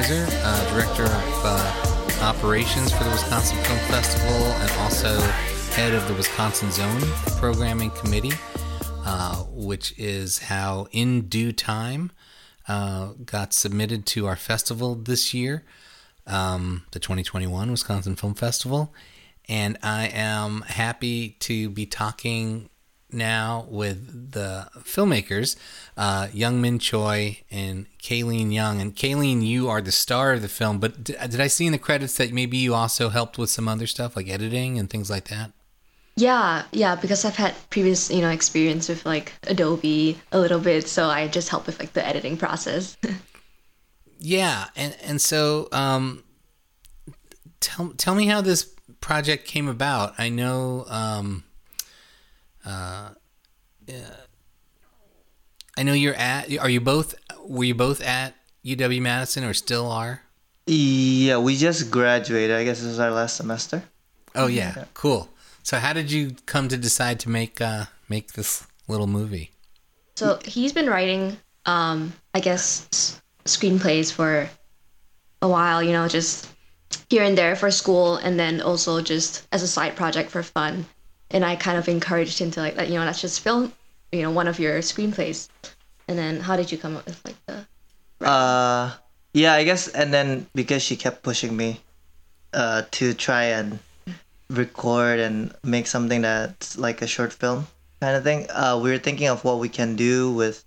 Reiser, uh, Director of uh, Operations for the Wisconsin Film Festival and also head of the Wisconsin's Own Programming Committee, uh, which is how In Due Time uh, got submitted to our festival this year, um, the 2021 Wisconsin Film Festival. And I am happy to be talking now with the filmmakers, uh, Young Min Choi and Kayleen Young. And Kayleen, you are the star of the film, but did, did I see in the credits that maybe you also helped with some other stuff like editing and things like that? Yeah, yeah, because I've had previous, you know, experience with like Adobe a little bit, so I just help with like the editing process. yeah, and and so um, tell tell me how this project came about. I know um, uh, I know you're at. Are you both? Were you both at UW Madison, or still are? Yeah, we just graduated. I guess this is our last semester. Oh yeah, yeah. cool. So how did you come to decide to make uh, make this little movie? So he's been writing, um, I guess, s- screenplays for a while. You know, just here and there for school, and then also just as a side project for fun and I kind of encouraged him to like, you know, let's just film, you know, one of your screenplays. And then how did you come up with like the? Uh, yeah, I guess, and then because she kept pushing me, uh, to try and record and make something that's like a short film kind of thing. Uh, we were thinking of what we can do with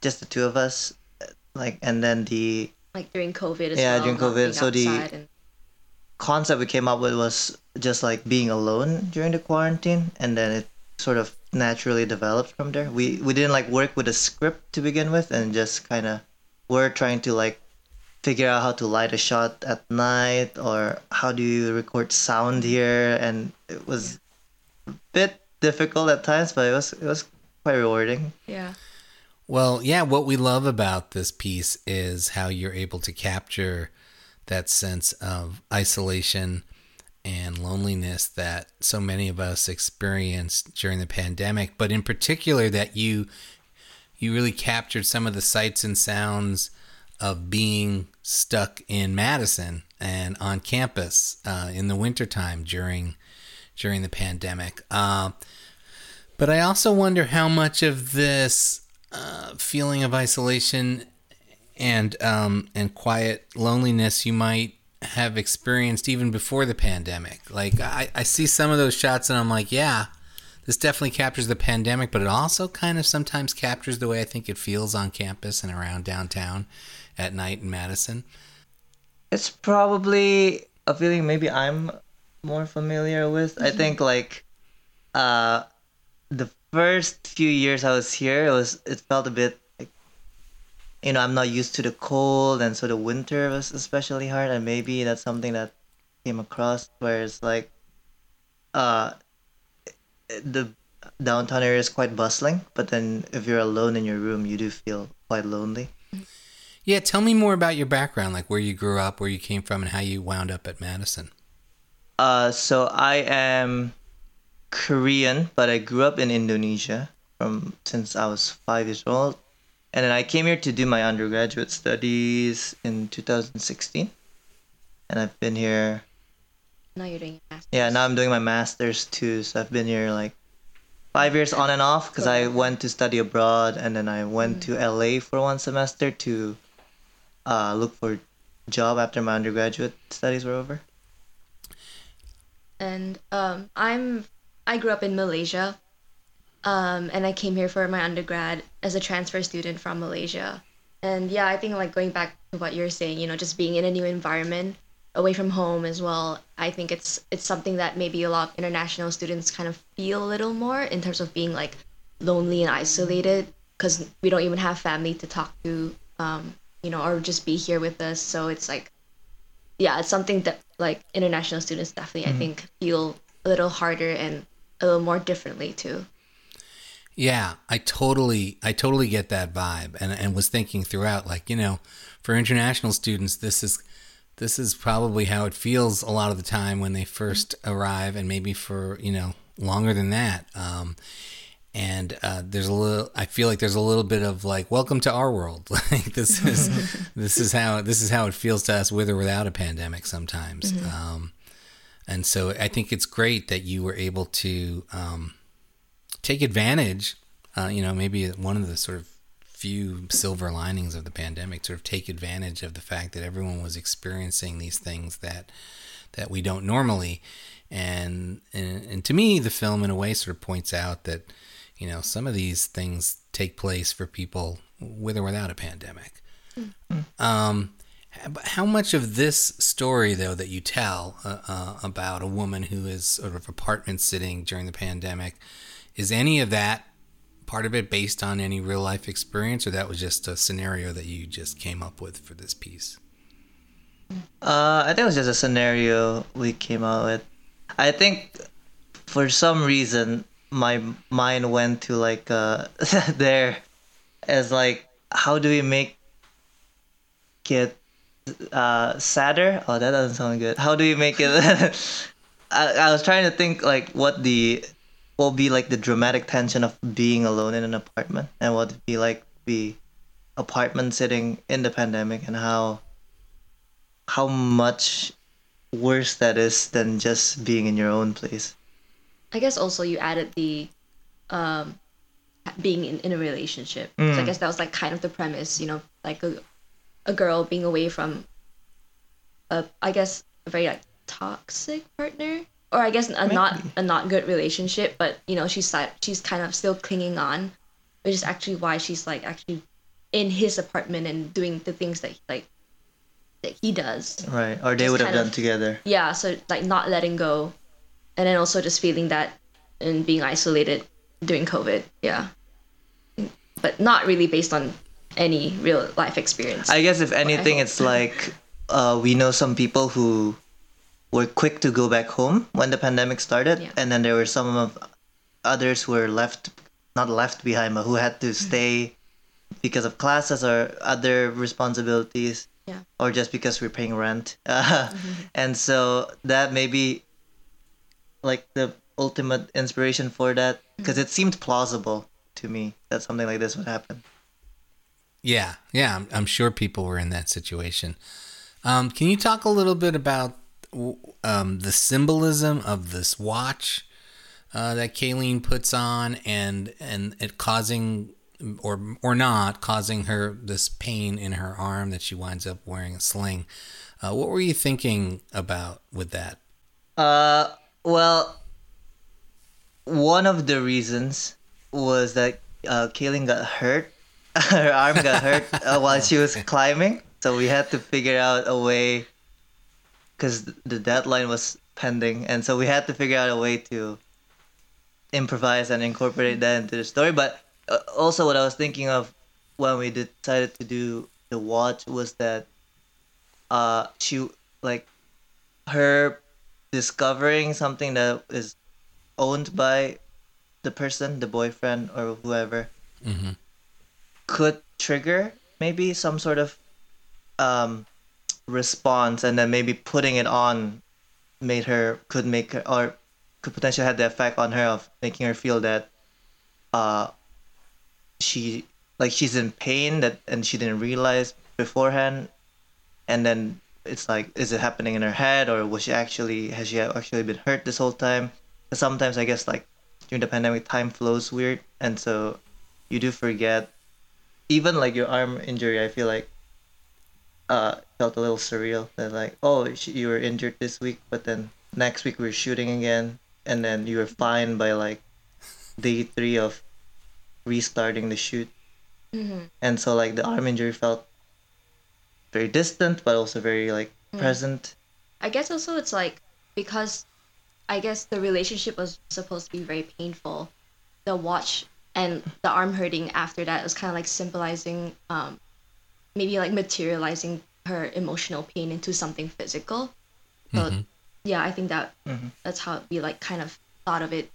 just the two of us, like, and then the like during COVID as well. yeah well, during COVID. So the and... concept we came up with was just like being alone during the quarantine and then it sort of naturally developed from there. We we didn't like work with a script to begin with and just kind of were trying to like figure out how to light a shot at night or how do you record sound here? And it was a bit difficult at times but it was it was quite rewarding. Yeah. Well yeah what we love about this piece is how you're able to capture that sense of isolation and loneliness that so many of us experienced during the pandemic, but in particular that you you really captured some of the sights and sounds of being stuck in Madison and on campus uh, in the wintertime during during the pandemic. Uh, but I also wonder how much of this uh, feeling of isolation and um, and quiet loneliness you might have experienced even before the pandemic. Like I, I see some of those shots and I'm like, yeah, this definitely captures the pandemic, but it also kind of sometimes captures the way I think it feels on campus and around downtown at night in Madison. It's probably a feeling maybe I'm more familiar with. Mm-hmm. I think like uh the first few years I was here, it was it felt a bit you know, I'm not used to the cold, and so the winter was especially hard, and maybe that's something that came across where it's like, uh, the downtown area is quite bustling, but then if you're alone in your room, you do feel quite lonely. Yeah, tell me more about your background, like where you grew up, where you came from, and how you wound up at Madison. Uh, so I am Korean, but I grew up in Indonesia from since I was five years old and then I came here to do my undergraduate studies in 2016, and I've been here. Now you're doing masters. Yeah, now I'm doing my masters too. So I've been here like five years on and off because I went to study abroad, and then I went mm-hmm. to LA for one semester to uh, look for a job after my undergraduate studies were over. And um, I'm I grew up in Malaysia, um, and I came here for my undergrad as a transfer student from Malaysia. And yeah, I think like going back to what you're saying, you know, just being in a new environment, away from home as well. I think it's it's something that maybe a lot of international students kind of feel a little more in terms of being like lonely and isolated because we don't even have family to talk to, um, you know, or just be here with us. So it's like, yeah, it's something that like international students definitely mm-hmm. I think feel a little harder and a little more differently too. Yeah, I totally I totally get that vibe and and was thinking throughout like, you know, for international students this is this is probably how it feels a lot of the time when they first arrive and maybe for, you know, longer than that. Um, and uh, there's a little. I feel like there's a little bit of like, welcome to our world. like this is this is how this is how it feels to us with or without a pandemic sometimes. Um, and so I think it's great that you were able to um, take advantage. Uh, you know, maybe one of the sort of few silver linings of the pandemic, sort of take advantage of the fact that everyone was experiencing these things that that we don't normally. And, and and to me, the film in a way sort of points out that you know some of these things take place for people with or without a pandemic. Um, how much of this story, though, that you tell uh, uh, about a woman who is sort of apartment sitting during the pandemic, is any of that part of it based on any real life experience, or that was just a scenario that you just came up with for this piece? Uh, I think it was just a scenario we came out with. I think for some reason my mind went to like uh there as like how do we make it uh sadder? Oh, that doesn't sound good. How do we make it? I, I was trying to think like what the what would be like the dramatic tension of being alone in an apartment and what would be like the apartment sitting in the pandemic and how how much worse that is than just being in your own place. I guess also you added the um being in, in a relationship. So I guess that was like kind of the premise, you know, like a a girl being away from a I guess a very like toxic partner or I guess a not a not good relationship, but you know, she's she's kind of still clinging on, which is actually why she's like actually in his apartment and doing the things that like that he does. Right. Or they Just would have done of- together. yeah so like not letting go and then also just feeling that and being isolated during covid yeah but not really based on any real life experience I guess if anything it's like uh, we know some people who were quick to go back home when the pandemic started Yeah. and then there were some of others who were left not left behind but who had to stay because of classes or other responsibilities Yeah. or just because we're paying rent uh, and so that may be like the ultimate inspiration for that because it seemed plausible to me that something like this would happen Yeah, yeah, I'm, I'm sure people were in that situation. Um, can you talk a little bit about w- um, the symbolism of this watch uh, that Kayleen puts on, and and it causing or or not causing her this pain in her arm that she winds up wearing a sling? Uh, what were you thinking about with that? Uh, well, one of the reasons was that uh, Kayleen got hurt. Her arm got hurt uh, while she was climbing, so we had to figure out a way because the deadline was pending, and so we had to figure out a way to improvise and incorporate that into the story. But uh, also, what I was thinking of when we decided to do the watch was that uh, she like her discovering something that is owned by the person, the boyfriend or whoever, Mhm. could trigger maybe some sort of um, response, and then maybe putting it on made her could make her or could potentially have the effect on her of making her feel that uh she like she's in pain that and she didn't realize beforehand. And then it's like is it happening in her head or was she actually has she actually been hurt this whole time? 'Cause sometimes i guess like during the pandemic time flows weird. And so you do forget even like your arm injury i feel like uh felt a little surreal that like oh you were injured this week but then next week we are shooting again and then you were fine by like day three of restarting the shoot. Mhm. and so like the arm injury felt very distant but also very like present. I guess also it's like because i guess the relationship was supposed to be very painful the watch and the arm hurting after that was kind of like symbolizing um maybe like materializing her emotional pain into something physical so yeah i think that Mhm. that's how we like kind of thought of it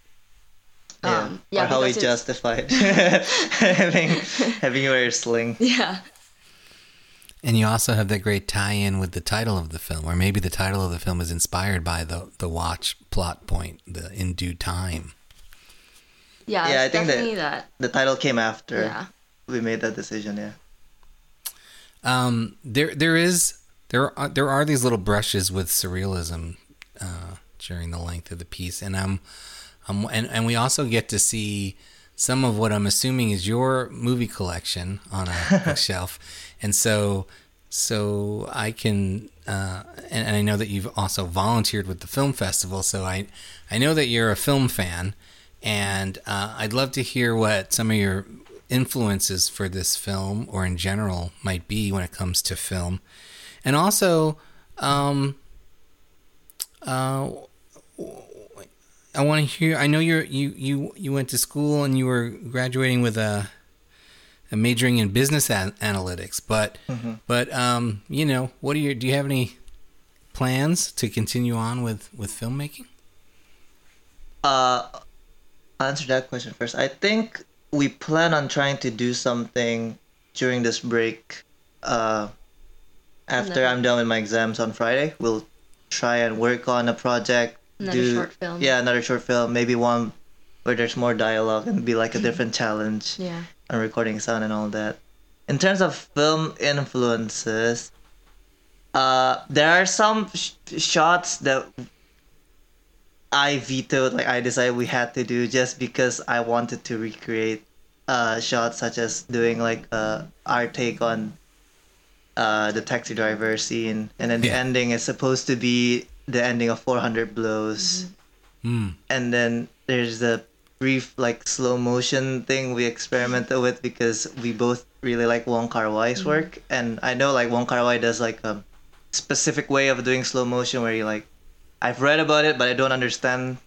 yeah, um yeah or how we justified having having you wear a sling yeah And you also have that great tie-in with the title of the film, or maybe the title of the film is inspired by the the watch plot point, the in due time. Yeah, Yeah, I think that- definitely that. The title came after Yeah. we made that decision. Yeah. Um, there there is there are there are these little brushes with surrealism uh, during the length of the piece, and I'm, um, and and we also get to see some of what I'm assuming is your movie collection on a bookshelf, and so so I can uh, and, and I know that you've also volunteered with the film festival, so I I know that you're a film fan, and uh, I'd love to hear what some of your influences for this film or in general might be when it comes to film, and also. Um, uh, I want to hear. I know you're you you you went to school and you were graduating with a, a majoring in business an- analytics, but but um you know what do you do you have any plans to continue on with with filmmaking? Uh, I'll answer that question first. I think we plan on trying to do something during this break. Uh, after I'm done with my exams on Friday, we'll try and work on a project. Another do, short film. Yeah, another short film. Maybe one where there's more dialogue and be like a different challenge Yeah. and recording sound and all that. In terms of film influences, uh, there are some sh- shots that I vetoed. Like I decided we had to do just because I wanted to recreate uh, shots such as doing like uh, our take on uh, the taxi driver scene, and then the Yeah. ending is supposed to be the ending of 400 Blows Hmm. and then there's the brief like slow motion thing we experimented with because we both really like Wong Kar Wai's work and I know like Wong Kar Wai does like a specific way of doing slow motion where you like I've read about it but I don't understand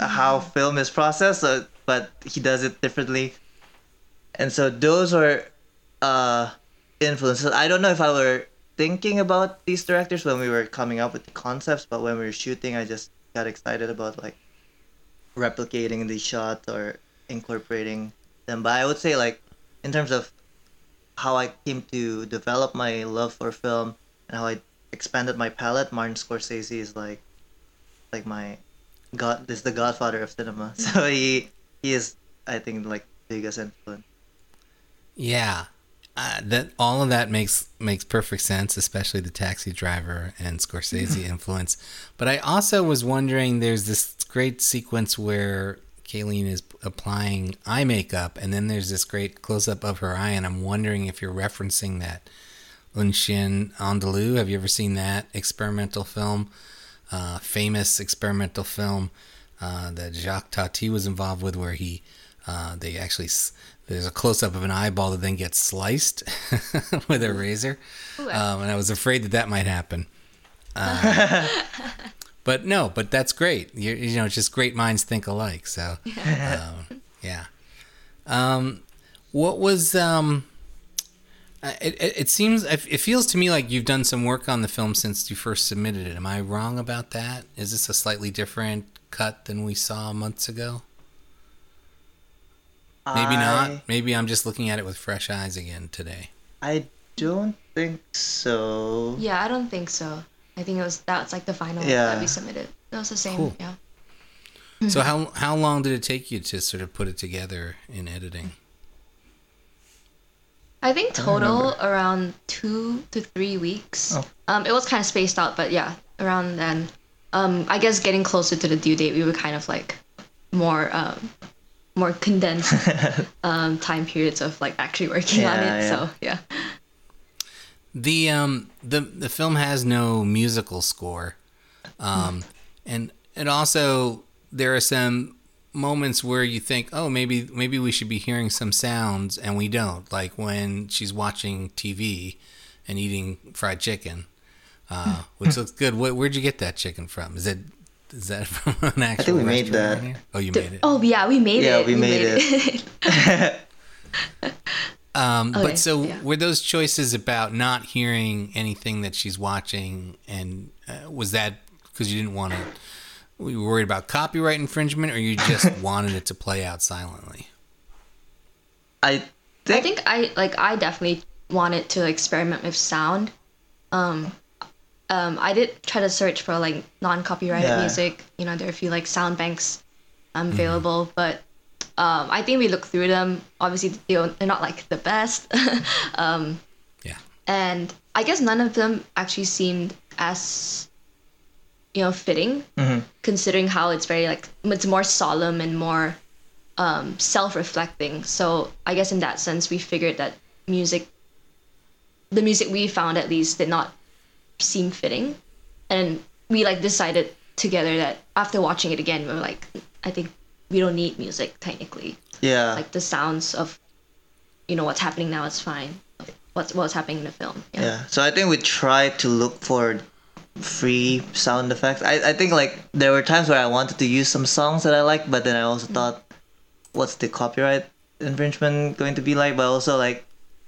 how film is processed so, but he does it differently. And so those are uh influences. I don't know if I were thinking about these directors when we were coming up with the concepts but when we were shooting I just got excited about like replicating the shots or incorporating them. But I would say like in terms of how I came to develop my love for film and how I expanded my palette, Martin Scorsese is like like my god is the godfather of cinema. So he he is I think like biggest influence. Yeah, uh, that all of that makes makes perfect sense, especially the taxi driver and Scorsese influence. But I also was wondering, there's this great sequence where Kayleen is applying eye makeup, and then there's this great close up of her eye, and I'm wondering if you're referencing that Un Chien Andalou. Have you ever seen that experimental film? Uh, famous experimental film uh, that Jacques Tati was involved with, where he uh, they actually there's a close up of an eyeball that then gets sliced with a razor, um, and I was afraid that that might happen. Uh, but no, but that's great. You, you know, it's just great minds think alike. So, um, yeah. Um, what was um, it, it, it seems it it feels to me like you've done some work on the film since you first submitted it. Am I wrong about that? Is this a slightly different cut than we saw months ago? Maybe I, not. Maybe I'm just looking at it with fresh eyes again today. I don't think so. Yeah, I don't think so. I think it was that's like the final Yeah. that we submitted. That was the same. Cool. Yeah. So hmm. how how long did it take you to sort of put it together in editing? I think total remember. around two to three weeks. Oh. Um, it was kind of spaced out, but yeah, around then. Um, I guess getting closer to the due date, we were kind of like more um, more condensed um, time periods of like actually working on it. yeah. So yeah. The um the the film has no musical score, um, and and also there are some moments where you think, oh, maybe maybe we should be hearing some sounds, and we don't. Like when she's watching TV and eating fried chicken, uh, which looks good. Where, where'd you get that chicken from? Is it is that from an actual? I think we made that. around here? Oh, you made it. Oh yeah, we made Yeah, it. Yeah, we made it. Um, Okay, but so yeah. were those choices about not hearing anything that she's watching, and uh, was that because you didn't want to? Were you worried about copyright infringement, or you just wanted it to play out silently? I I think, think I like I definitely wanted to experiment with sound. Um, um, I did try to search for like non-copyrighted Yeah. music. You know, there are a few like sound banks um, available, but Um, I think we looked through them. Obviously, they're not like the best. um, Yeah. and I guess none of them actually seemed as, you know, fitting, considering how it's very like it's more solemn and more um, self-reflecting. So I guess in that sense, we figured that music, the music we found at least, did not seem fitting, and we like decided together that after watching it again, we were like, I think we don't need music technically. Yeah. Like the sounds of, you know, what's happening now is fine. What's what's happening in the film. Yeah. So I think we tried to look for free sound effects. I, I think like there were times where I wanted to use some songs that I like, but then I also thought, what's the copyright infringement going to be like? But also like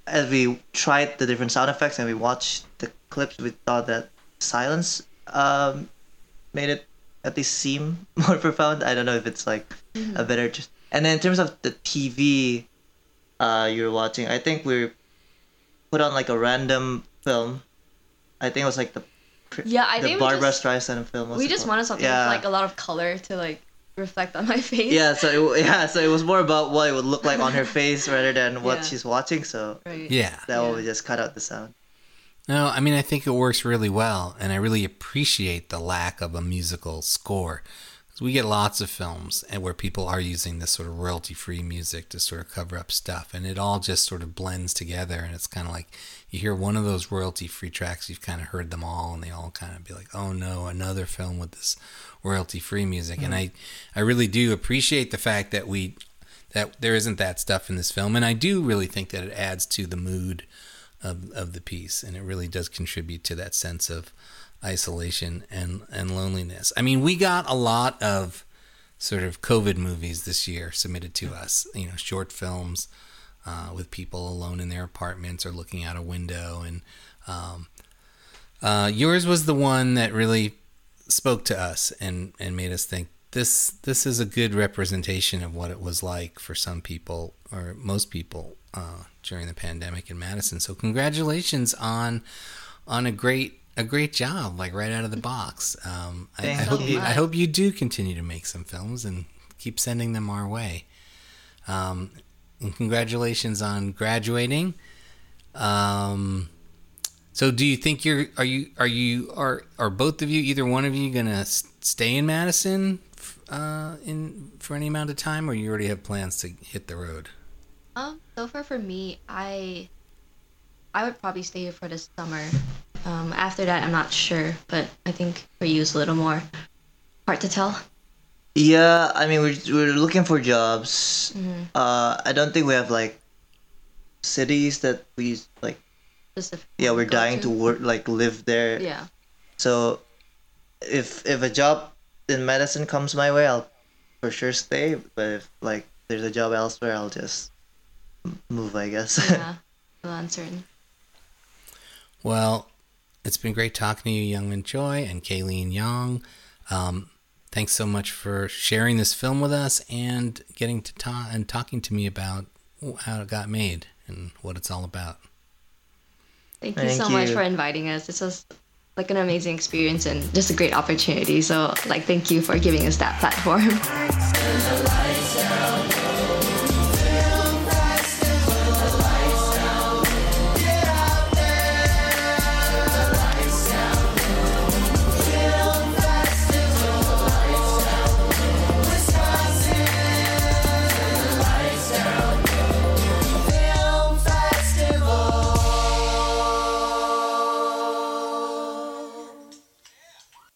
as we tried the different sound effects and we watched the clips, we thought that silence um, made it at least seem more profound. I don't know if it's like a better just. And then in terms of the TV uh, you're watching, I think we put on like a random film. I think it was like the Yeah, I the think we Barbara just, Streisand film. What's we just wanted something Yeah. with like a lot of color to like reflect on my face. Yeah, so it, yeah, so it was more about what it would look like on her face rather than what Yeah. she's watching. So Right. Yeah. that Yeah. one we just cut out the sound. No, I mean I think it works really well, and I really appreciate the lack of a musical score. 'Cause we get lots of films and where people are using this sort of royalty-free music to sort of cover up stuff, and it all just sort of blends together, and it's kind of like you hear one of those royalty-free tracks, you've kind of heard them all, and they all kind of be like, "Oh no, another film with this royalty-free music." And mm-hmm. I, I really do appreciate the fact that we that there isn't that stuff in this film, and I do really think that it adds to the mood of, of the piece and it really does contribute to that sense of isolation and, and loneliness. I mean, we got a lot of sort of COVID movies this year submitted to us, you know, short films uh, with people alone in their apartments or looking out a window. And um, uh, yours was the one that really spoke to us and, and made us think this this is a good representation of what it was like for some people or most people uh, during the pandemic in Madison. So congratulations on on a great a great job, like right out of the box. Um, I, I hope you. you, I hope you do continue to make some films and keep sending them our way. Um, and congratulations on graduating. Um, so do you think you're are you are you are are both of you either one of you gonna stay in Madison f- uh, in for any amount of time, or you already have plans to hit the road? Um, so far for me, I I would probably stay here for the summer. Um, after that, I'm not sure, but I think for you it's a little more hard to tell. Yeah, I mean we're we're looking for jobs. Mm-hmm. Uh, I don't think we have like cities that we like. Specific Yeah, we're go dying to work like live there. Yeah. So if if a job in Madison comes my way, I'll for sure stay. But if like there's a job elsewhere, I'll just move. I guess. Yeah. a little uncertain. Well, it's been great talking to you, Youngmin Choi and Kayleen Young. Um, thanks so much for sharing this film with us and getting to talk and talking to me about how it got made and what it's all about. Thank you Thank so much for inviting us. This was like an amazing experience and just a great opportunity. So like thank you for giving us that platform.